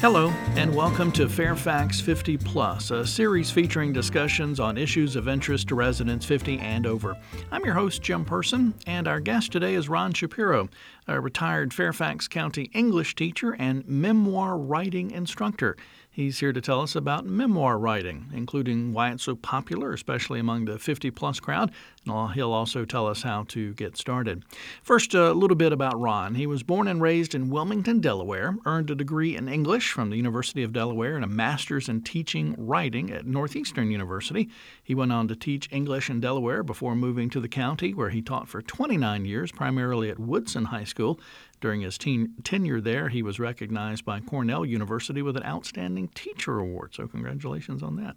Hello, and welcome to Fairfax 50 Plus, a series featuring discussions on issues of interest to residents 50 and over. I'm your host, Jim Person, and our guest today is Ron Shapiro, a retired Fairfax County English teacher and memoir writing instructor. He's here to tell us about memoir writing, including why it's so popular, especially among the 50 plus crowd. And he'll also tell us how to get started. First, a little bit about Ron. He was born and raised in Wilmington, Delaware, earned a degree in English from the University of Delaware and a master's in teaching writing at Northeastern University. He went on to teach English in Delaware before moving to the county, where he taught for 29 years, primarily at Woodson High School. During his teen, tenure there, he was recognized by Cornell University with an Outstanding Teacher Award. So, congratulations on that.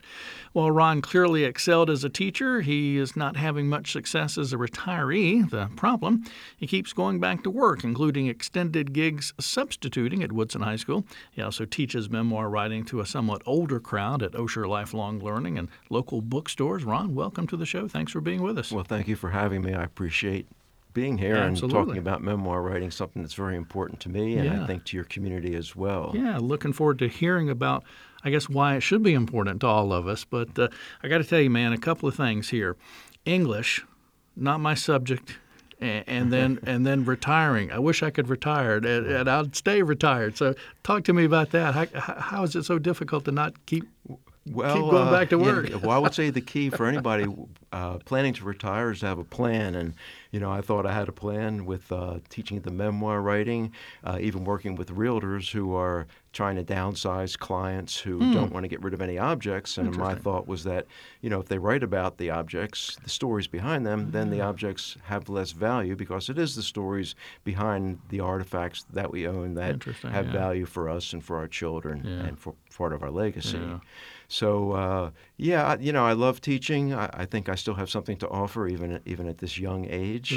While Ron clearly excelled as a teacher, he is not having much success as a retiree. The problem, he keeps going back to work, including extended gigs substituting at Woodson High School. He also teaches memoir writing to a somewhat older crowd at Osher Lifelong Learning and local bookstores. Ron, welcome to the show. Thanks for being with us. Well, thank you for having me. I appreciate being here Absolutely. and talking about memoir writing, something that's very important to me and Yeah. I think to your community as well. Yeah, looking forward to hearing about, I guess, why it should be important to all of us. But uh, I got to tell you, man, a couple of things here. English, not my subject. a- And then, and then retiring. I wish I could retire, and, and I'd stay retired. So, talk to me about that. How, how- is it so difficult to not keep Well, Keep going uh, back to yeah, work. well, I would say the key for anybody uh, planning to retire is to have a plan. And, you know, I thought I had a plan with uh, teaching the memoir writing, uh, even working with realtors who are trying to downsize clients who don't want to get rid of any objects. And my Hmm. Thought was that, you know, if they write about the objects, the stories behind them, then the objects have less value because it is the stories behind the artifacts that we own that have yeah. value for us and for our children Yeah. and for part of our legacy. Yeah. So uh, yeah, you know, I love teaching. I, I think I still have something to offer, even even at this young age.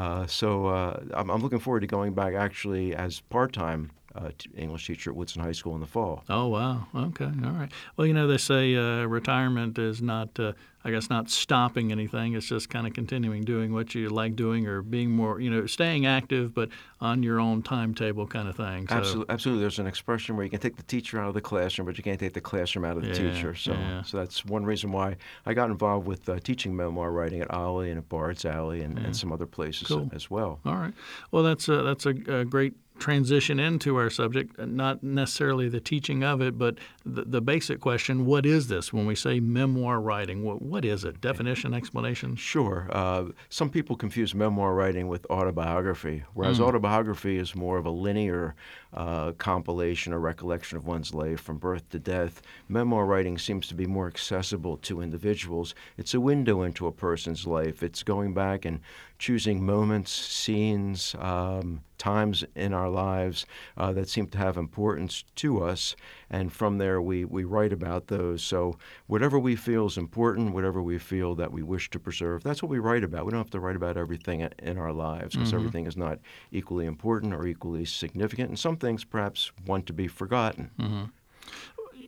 Uh, so uh, I'm, I'm looking forward to going back actually as part time uh, English teacher at Woodson High School in the fall. Oh wow. Okay. All right. Well, you know they say uh, retirement is not, uh, I guess, not stopping anything. It's just kind of continuing doing what you like doing, or being more, you know, staying active, but on your own timetable, kind of thing. So, Absolutely, absolutely. There's an expression where you can take the teacher out of the classroom, but you can't take the classroom out of the Yeah, teacher. So, yeah. so that's one reason why I got involved with uh, teaching memoir writing at OLLI and at Bards Alley and, and some other places Cool. as well. All right. Well, that's a, that's a, a great transition into our subject. Not necessarily the teaching of it, but the, the basic question: What is this? When we say memoir writing, what, what is it? Definition, explanation. Sure. Uh, some people confuse memoir writing with autobiography, whereas autobiography is more of a linear uh, compilation or recollection of one's life from birth to death. Memoir writing seems to be more accessible to individuals. It's a window into a person's life. It's going back and choosing moments, scenes, um, times in our lives uh, that seem to have importance to us, and from there we, we write about those. So, whatever we feel is important, whatever we feel that we wish to preserve, that's what we write about. We don't have to write about everything in our lives because mm-hmm. everything is not equally important or equally significant, and some things perhaps want to be forgotten. Mm-hmm.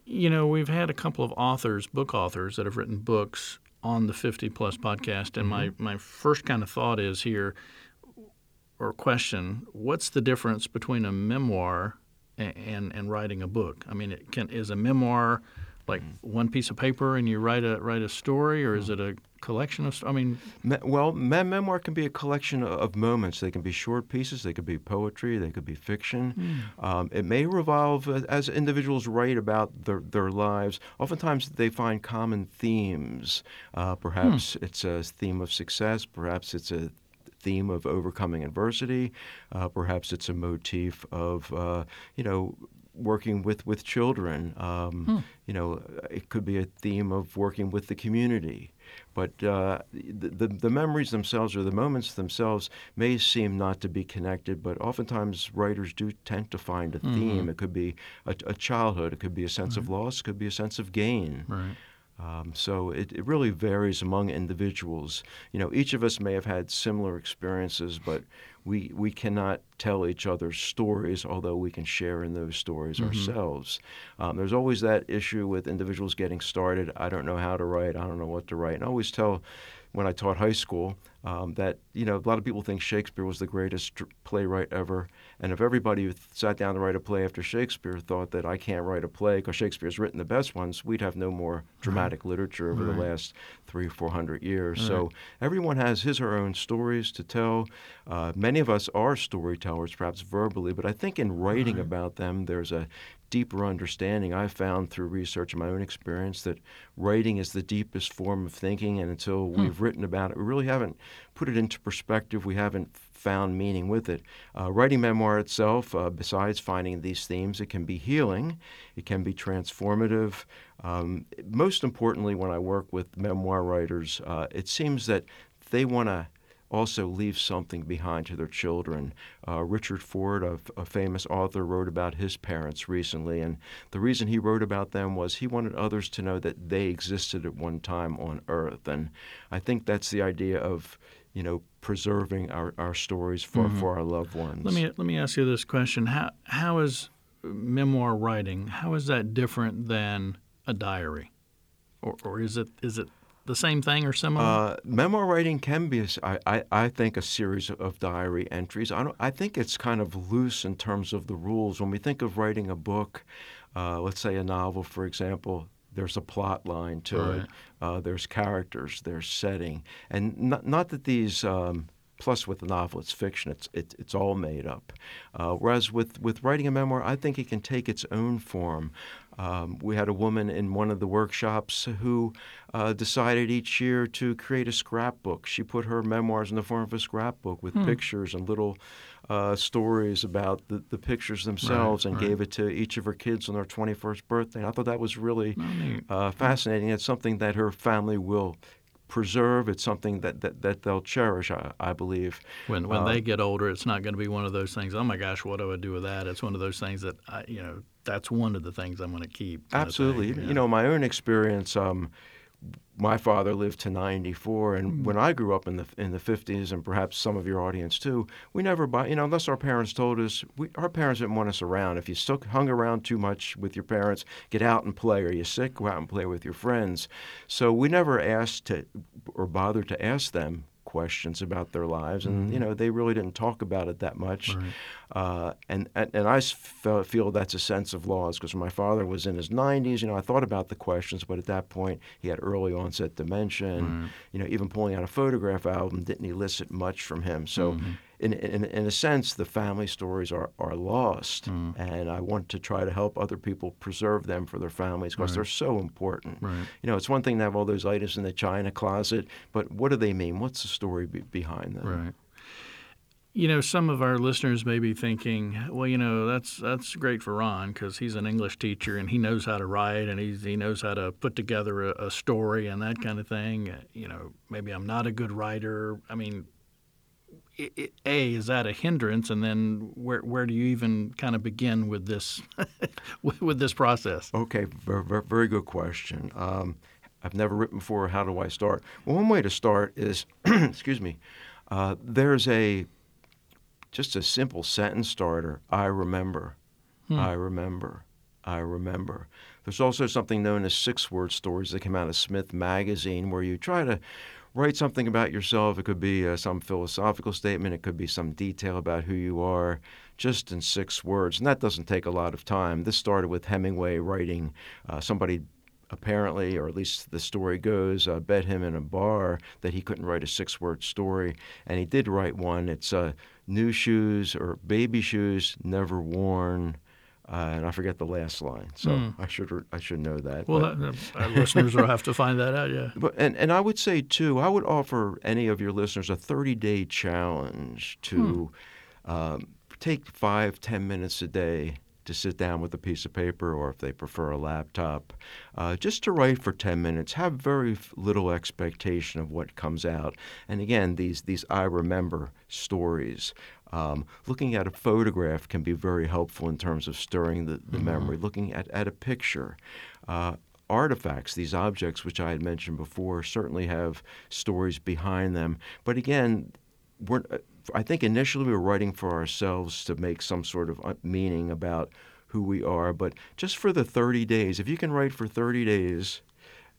You know, we've had a couple of authors, book authors, that have written books on the 50 Plus podcast. And my, mm-hmm. my first kind of thought is here, or question, what's the difference between a memoir and, and, and writing a book? I mean, it can, is a memoir like mm-hmm. one piece of paper and you write a, write a story, or is mm-hmm. it a collection of, I mean, Me- well, me- memoir can be a collection of moments. They can be short pieces, they could be poetry, they could be fiction. Hmm. Um, it may revolve as, as individuals write about their, their lives. Oftentimes, they find common themes. Uh, perhaps hmm. it's a theme of success, perhaps it's a theme of overcoming adversity, uh, perhaps it's a motif of, uh, you know, working with, with children. Um, You know, it could be a theme of working with the community. But uh, the, the, the memories themselves or the moments themselves may seem not to be connected, but oftentimes writers do tend to find a theme. It could be a, a childhood, it could be a sense of loss, it could be a sense of gain. right. Um, so it, it really varies among individuals. You know, each of us may have had similar experiences, but we we cannot tell each other's stories, although we can share in those stories ourselves. Um, there's always that issue with individuals getting started. I don't know how to write. I don't know what to write. And I always tell when I taught high school um, that you know a lot of people think Shakespeare was the greatest playwright ever, and if everybody who sat down to write a play after Shakespeare thought that I can't write a play because Shakespeare's written the best ones, we'd have no more dramatic right. literature over right. the last three, or four hundred years. Right. So everyone has his or her own stories to tell. Uh, many of us are storytellers, perhaps verbally, but I think in writing about them, there's a deeper understanding. I found through research and my own experience that writing is the deepest form of thinking, and until hmm. we've written about it, we really haven't put it into perspective. We haven't found meaning with it. Uh, writing memoir itself, uh, besides finding these themes, it can be healing, it can be transformative. Um, most importantly, when I work with memoir writers, uh, it seems that they want to also leave something behind to their children. Uh, Richard Ford, a, a, famous author, wrote about his parents recently, and the reason he wrote about them was he wanted others to know that they existed at one time on Earth. And I think that's the idea of, you know, preserving our, our stories for, mm-hmm. for our loved ones. Let me let me ask you this question: How how is memoir writing? How is that different than a diary, or, or is it is it the same thing or similar? Uh, memoir writing can be, a, I, I think, a series of diary entries. I, don't, I think it's kind of loose in terms of the rules. When we think of writing a book, uh, let's say a novel, for example, there's a plot line to right. it. Uh, there's characters, there's setting, and not, not that these. Um, plus, with the novel, it's fiction. It's it, it's all made up. Uh, whereas with with writing a memoir, I think it can take its own form. Um, we had a woman in one of the workshops who uh, decided each year to create a scrapbook. She put her memoirs in the form of a scrapbook with hmm. pictures and little uh, stories about the, the pictures themselves right, and right. gave it to each of her kids on their 21st birthday. And I thought that was really uh, fascinating. It's something that her family will preserve. It's something that, that, that they'll cherish, I, I believe. When when they uh, get older, it's not going to be one of those things. Oh my gosh, what do I do with that? It's one of those things that I, you know that's one of the things I'm going to keep. Absolutely. Thing, yeah. You know, my own experience. Um, my father lived to 94, and mm. when I grew up in the in the 50s, and perhaps some of your audience too, we never buy. You know, unless our parents told us, we, our parents didn't want us around. If you stuck hung around too much with your parents, get out and play. Are you sick? Go out and play with your friends. So we never asked to or bothered to ask them questions about their lives, and mm-hmm. you know they really didn't talk about it that much. Right. Uh, and, and and I feel that's a sense of loss because my father was in his 90s. You know, I thought about the questions, but at that point he had early onset dementia. And, mm-hmm. You know, even pulling out a photograph album didn't elicit much from him. So. Mm-hmm in, in, in a sense, the family stories are, are lost. Mm. And I want to try to help other people preserve them for their families because right. they're so important. Right. You know, it's one thing to have all those items in the china closet, but what do they mean? What's the story be- behind them? Right. You know, some of our listeners may be thinking, well, you know, that's that's great for Ron because he's an English teacher and he knows how to write and he's, he knows how to put together a, a story and that kind of thing. You know, maybe I'm not a good writer. I mean, a is that a hindrance, and then where where do you even kind of begin with this with this process? Okay, very, very good question. Um, I've never written before. How do I start? Well, one way to start is, excuse me, uh, there's a just a simple sentence starter. I remember. Hmm. I remember. I remember. There's also something known as six word stories that came out of Smith Magazine, where you try to write something about yourself. It could be uh, some philosophical statement, it could be some detail about who you are, just in six words. And that doesn't take a lot of time. This started with Hemingway writing uh, somebody apparently, or at least the story goes, uh, bet him in a bar that he couldn't write a six word story. And he did write one. It's uh, New Shoes or Baby Shoes Never Worn. Uh, and I forget the last line, so mm. I should I should know that. Well, that, our listeners will have to find that out. Yeah. But and, and I would say too, I would offer any of your listeners a 30 day challenge to hmm. um, take five ten minutes a day to sit down with a piece of paper, or if they prefer a laptop, uh, just to write for 10 minutes. Have very little expectation of what comes out. And again, these these I remember stories. Um, looking at a photograph can be very helpful in terms of stirring the, the mm-hmm. memory. Looking at, at a picture. Uh, artifacts, these objects which I had mentioned before, certainly have stories behind them. But again, we're, uh, I think initially we were writing for ourselves to make some sort of uh, meaning about who we are. But just for the 30 days, if you can write for 30 days,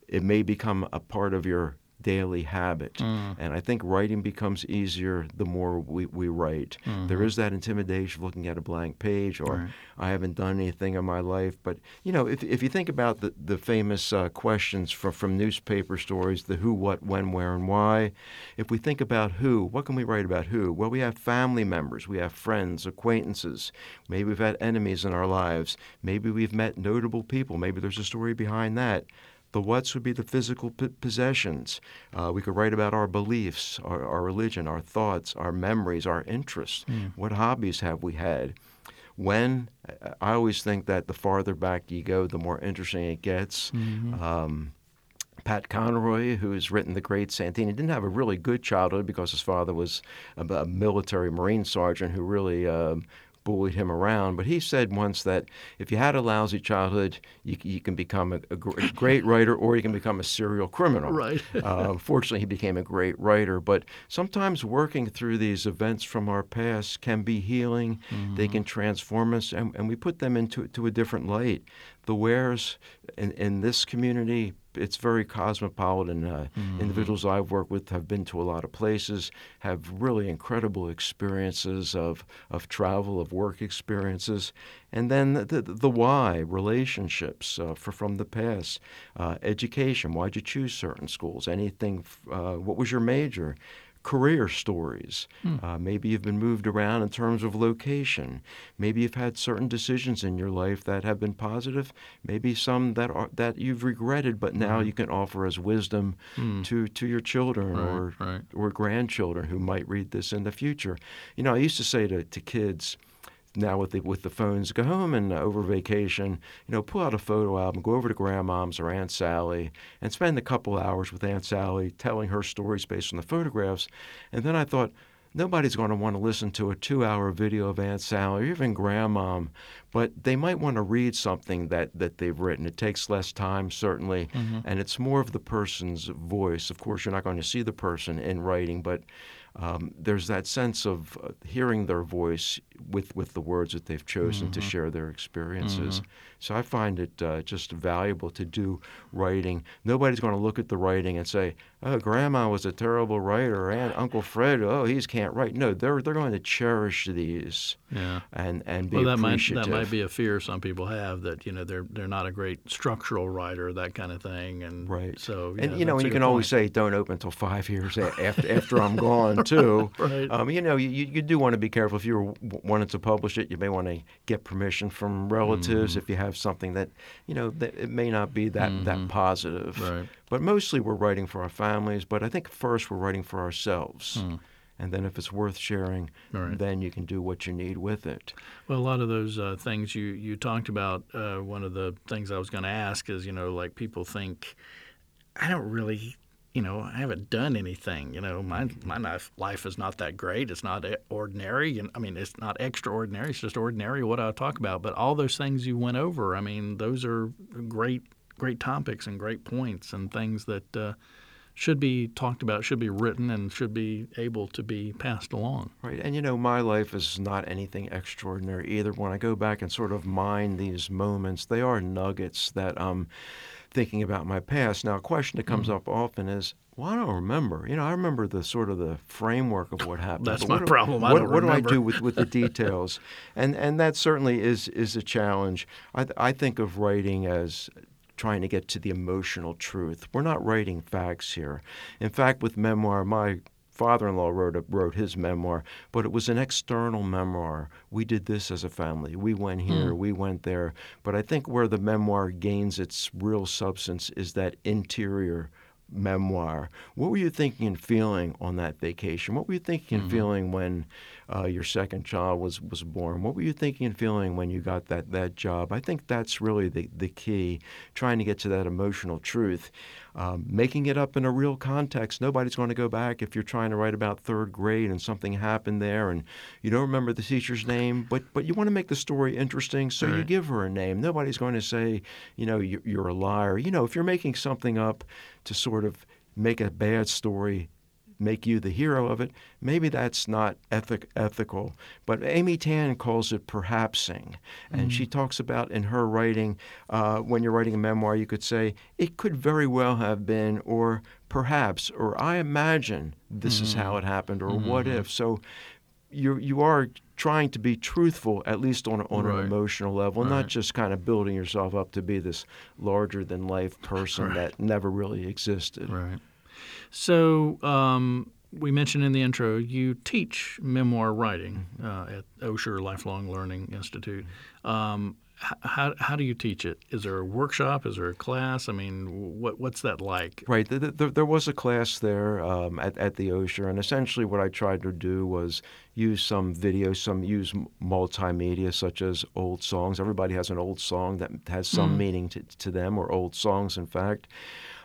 it may become a part of your daily habit. Mm. And I think writing becomes easier the more we, we write. Mm-hmm. There is that intimidation of looking at a blank page or Right. I haven't done anything in my life. But, you know, if, if you think about the, the famous uh, questions from, from newspaper stories, the who, what, when, where, and why, if we think about who, what can we write about who? Well, we have family members, we have friends, acquaintances. Maybe we've had enemies in our lives. Maybe we've met notable people. Maybe there's a story behind that. The what's would be the physical p- possessions. Uh, we could write about our beliefs, our, our religion, our thoughts, our memories, our interests. What hobbies have we had? When I- always think that the farther back you go, the more interesting it gets. Um, Pat Conroy, who has written The Great Santini, didn't have a really good childhood because his father was a, a military Marine sergeant who really um bullied him around. But he said once that if you had a lousy childhood, you, you can become a, a great writer or you can become a serial criminal. Right. uh, fortunately, he became a great writer. But sometimes working through these events from our past can be healing. They can transform us, and, and we put them into to a different light. The wares in, in this community, it's very cosmopolitan. Uh, Individuals I've worked with have been to a lot of places, have really incredible experiences of, of travel, of work experiences. And then the, the, the why, relationships uh, for, from the past, uh, education, why'd you choose certain schools, anything, uh, what was your major? Career stories. Hmm. Uh, maybe you've been moved around in terms of location. Maybe you've had certain decisions in your life that have been positive. Maybe some that are that you've regretted, but now hmm. you can offer as wisdom hmm. to to your children or right. or grandchildren who might read this in the future. You know, I used to say to, to kids now with the with the phones, go home and uh, over vacation, you know, pull out a photo album, go over to grandmom's or Aunt Sally, and spend a couple hours with Aunt Sally telling her stories based on the photographs. And then I thought. Nobody's going to want to listen to a two-hour video of Aunt Sally or even Grandmom, but they might want to read something that, that they've written. It takes less time, certainly, and it's more of the person's voice. Of course, you're not going to see the person in writing, but um, there's that sense of uh, hearing their voice with, with the words that they've chosen to share their experiences. So I find it uh, just valuable to do writing. Nobody's going to look at the writing and say, "Oh, Grandma was a terrible writer," and Uncle Fred, "Oh, he can't write." No, they're they're going to cherish these Yeah. and and be Well, that might that might be a fear some people have that you know they're they're not a great structural writer, that kind of thing, and Right. So and you know, and you can always say, "Don't open until five years after after I'm gone," too. Right. Um, you know, you, you do want to be careful. If you're w- wanting to publish it, you may want to get permission from relatives. Mm-hmm. If you have something that, you know, that it may not be that that positive. Mm-hmm. Right. But mostly, we're writing for our families. But I think first we're writing for ourselves. And then, if it's worth sharing. Right. then you can do what you need with it. Well, a lot of those uh, things you, you talked about, uh, one of the things I was going to ask is, you know, like people think, I don't really, you know, I haven't done anything. You know, my my life, life is not that great. It's not ordinary. And I mean, it's not extraordinary. It's just ordinary what I talk about. But all those things you went over, I mean, those are great great topics and great points and things that uh, should be talked about, should be written, and should be able to be passed along. Right. And you know, my life is not anything extraordinary either. When I go back and sort of mine these moments, they are nuggets that I'm thinking about my past. Now, a question that comes mm. up often is, well, I don't remember. You know, I remember the sort of the framework of what happened. That's my do- problem. I what, don't what do I do with, with the details? and and that certainly is is a challenge. I I think of writing as trying to get to the emotional truth. We're not writing facts here. In fact, with memoir, my father-in-law wrote a, wrote his memoir, but it was an external memoir. We did this as a family. We went hmm. here, we went there. But I think where the memoir gains its real substance is that interior memoir. What were you thinking and feeling on that vacation? What were you thinking and hmm. feeling when uh, your second child was, was born? What were you thinking and feeling when you got that, that job? I think that's really the, the key, trying to get to that emotional truth. Um, making it up in a real context. Nobody's going to go back if you're trying to write about third grade and something happened there and you don't remember the teacher's name, but, but you want to make the story interesting, so you give her a name. Nobody's going to say, you know, you're, you're a liar. You know, if you're making something up to sort of make a bad story make you the hero of it, maybe that's not ethic, ethical. But Amy Tan calls it perhapsing. And she talks about in her writing, uh, when you're writing a memoir, you could say, it could very well have been, or perhaps, or I imagine this Mm-hmm. is how it happened, or what if. So you you are trying to be truthful, at least on, on Right. an emotional level, and not just kind of building yourself up to be this larger than life person Right. that never really existed. Right. So um, we mentioned in the intro you teach memoir writing uh, at Osher Lifelong Learning Institute. Um, how, how do you teach it? Is there a workshop? Is there a class? I mean, what what's that like? Right. Th- th- there was a class there um, at, at the Osher, and essentially what I tried to do was use some video, some use multimedia such as old songs. Everybody has an old song that has some meaning to, to them, or old songs, in fact.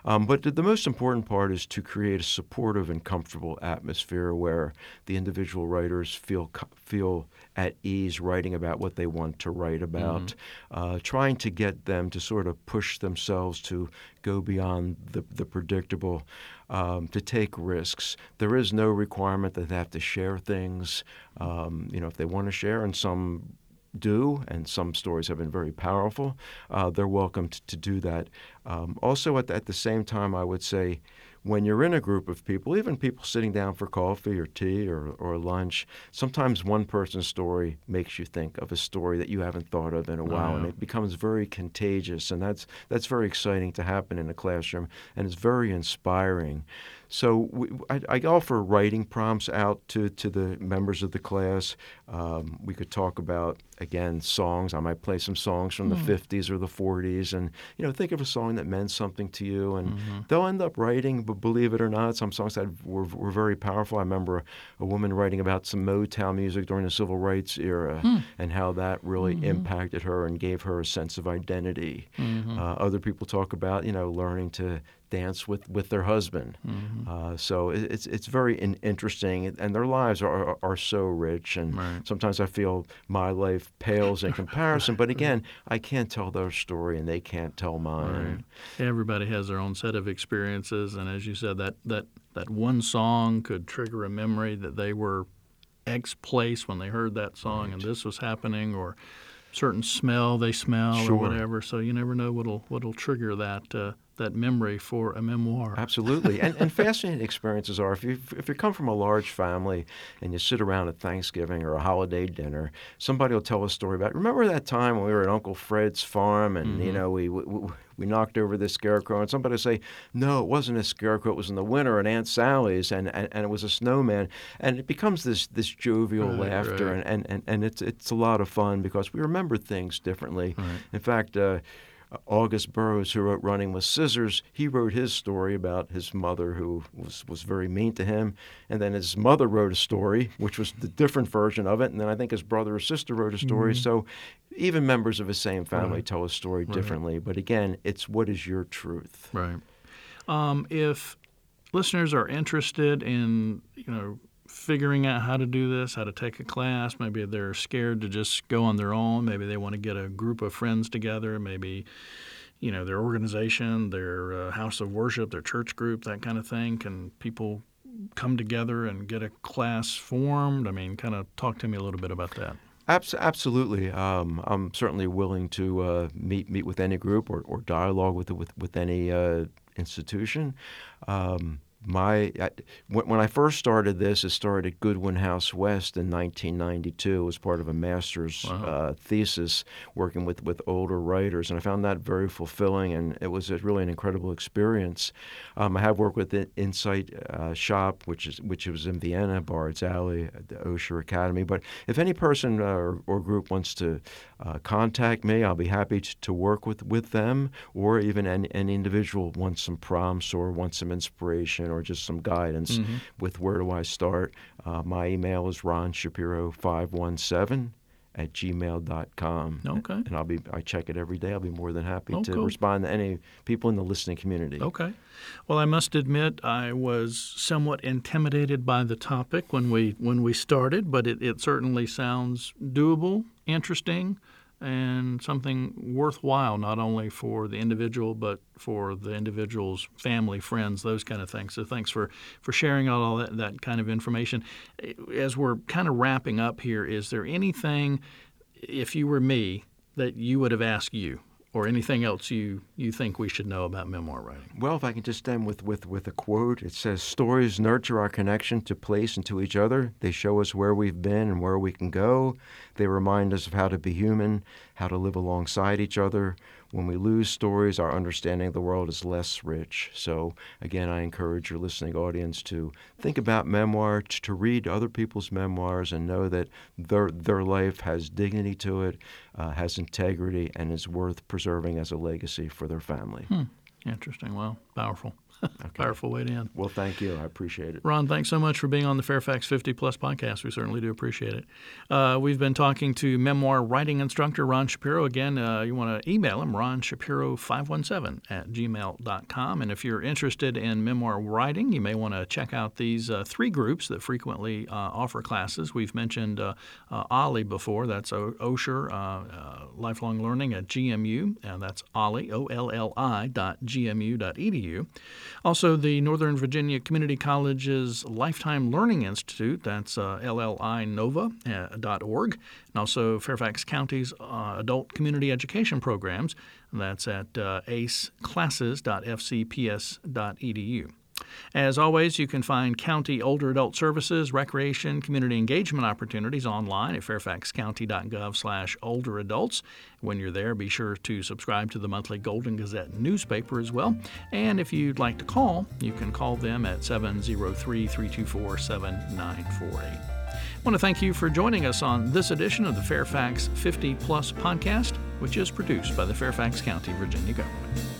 Um, but the, most important part is to create a supportive and comfortable atmosphere where the individual writers feel feel at ease writing about what they want to write about, uh, trying to get them to sort of push themselves to go beyond the, the predictable, um, to take risks. There is no requirement that they have to share things. Um, you know, if they want to share, and some do, and some stories have been very powerful, uh, they're welcome to, to do that. Um, also, at the, at the same time, I would say when you're in a group of people, even people sitting down for coffee or tea or, or lunch, sometimes one person's story makes you think of a story that you haven't thought of in a while, and yeah. it becomes very contagious, and that's that's very exciting to happen in a classroom, and it's very inspiring. So we, I, I offer writing prompts out to, to the members of the class. Um, we could talk about again songs. I might play some songs from the mm. 50s or the 40s, and you know think of a song that meant something to you, and mm-hmm. they'll end up writing. But believe it or not, some songs that were, were very powerful. I remember a, a woman writing about some Motown music during the civil rights era, hmm. and how that really mm-hmm. impacted her and gave her a sense of identity. Mm-hmm. Uh, other people talk about you know learning to dance with, with their husband. Uh, so it, it's it's very in, interesting, and their lives are, are, are so rich. And Right. sometimes I feel my life pales in comparison. but again, I can't tell their story, and they can't tell mine. Everybody has their own set of experiences, and as you said, that that that one song could trigger a memory that they were X place when they heard that song, and this was happening, or certain smell they smell Sure. or whatever. So you never know what'll what'll trigger that uh, that memory for a memoir. Absolutely, and, and fascinating experiences are if you if you come from a large family and you sit around at Thanksgiving or a holiday dinner, somebody will tell a story about. Remember that time when we were at Uncle Fred's farm and you know we, we we knocked over this scarecrow and somebody will say, no, it wasn't a scarecrow. It was in the winter at Aunt Sally's and, and, and it was a snowman, and it becomes this this jovial Right, laughter right. and, and, and, and it's it's a lot of fun because we remember things differently. In fact. Uh, Augusten Burroughs, who wrote Running with Scissors, he wrote his story about his mother who was, was very mean to him. And then his mother wrote a story, which was the different version of it. And then I think his brother or sister wrote a story. So even members of the same family Mm-hmm. Right. tell a story differently. But again, it's what is your truth? Right. Um, if listeners are interested in, you know, figuring out how to do this, how to take a class, maybe they're scared to just go on their own, maybe they want to get a group of friends together, maybe, you know, their organization, their uh, house of worship, their church group, that kind of thing. Can people come together and get a class formed? I mean, kind of talk to me a little bit about that. Abs- absolutely. Um, I'm certainly willing to uh, meet meet with any group or, or dialogue with with with any uh, institution. Um, my I, when, when I first started this, it started at Goodwin House West in 1992 as part of a master's uh, thesis working with, with older writers, and I found that very fulfilling, and it was a, really an incredible experience. Um, I have worked with the Insight uh, Shop, which is which was in Vienna, Bards Alley, at the Osher Academy. But if any person uh, or, or group wants to uh, contact me, I'll be happy to, to work with, with them, or even an, an individual wants some prompts or wants some inspiration or just some guidance with where do I start. Uh, my email is ronshapiro517 at gmail.com. Okay. And I'll be I check it every day. I'll be more than happy Oh, to cool. respond to any people in the listening community. Okay. Well, I must admit I was somewhat intimidated by the topic when we when we started, but it, it certainly sounds doable, interesting, and something worthwhile not only for the individual but for the individual's family, friends, those kind of things. So thanks for for sharing all, that, that kind of information. As we're kind of wrapping up here, is there anything, if you were me, that you would have asked you? or anything else you, you think we should know about memoir writing? Well, if I can just end with, with, with a quote, it says, Stories nurture our connection to place and to each other. They show us where we've been and where we can go. They remind us of how to be human, how to live alongside each other. When we lose stories, our understanding of the world is less rich. So, again, I encourage your listening audience to think about memoir, to read other people's memoirs, and know that their, their life has dignity to it, uh, has integrity, and is worth preserving as a legacy for their family. Hmm. Interesting. Well, powerful. Okay. Powerful way to end. Well, thank you. I appreciate it. Ron, thanks so much for being on the Fairfax 50 Plus podcast. We certainly do appreciate it. Uh, we've been talking to memoir writing instructor Ron Shapiro. Again, uh, you want to email him, ronshapiro517 at gmail.com. And if you're interested in memoir writing, you may want to check out these uh, three groups that frequently uh, offer classes. We've mentioned uh, uh, OLLI before. That's o- Osher Lifelong Learning at GMU. And that's OLLI, O-L-L-I dot GMU dot edu. Also, the Northern Virginia Community College's Lifetime Learning Institute, that's uh, llinova.org, and also Fairfax County's uh, Adult Community Education Programs, that's at uh, aceclasses.fcps.edu. As always, you can find county older adult services, recreation, community engagement opportunities online at fairfaxcounty.gov slash older adults. When you're there, be sure to subscribe to the monthly Golden Gazette newspaper as well. And if you'd like to call, you can call them at 703 324 7948. I want to thank you for joining us on this edition of the Fairfax 50 Plus podcast, which is produced by the Fairfax County, Virginia government.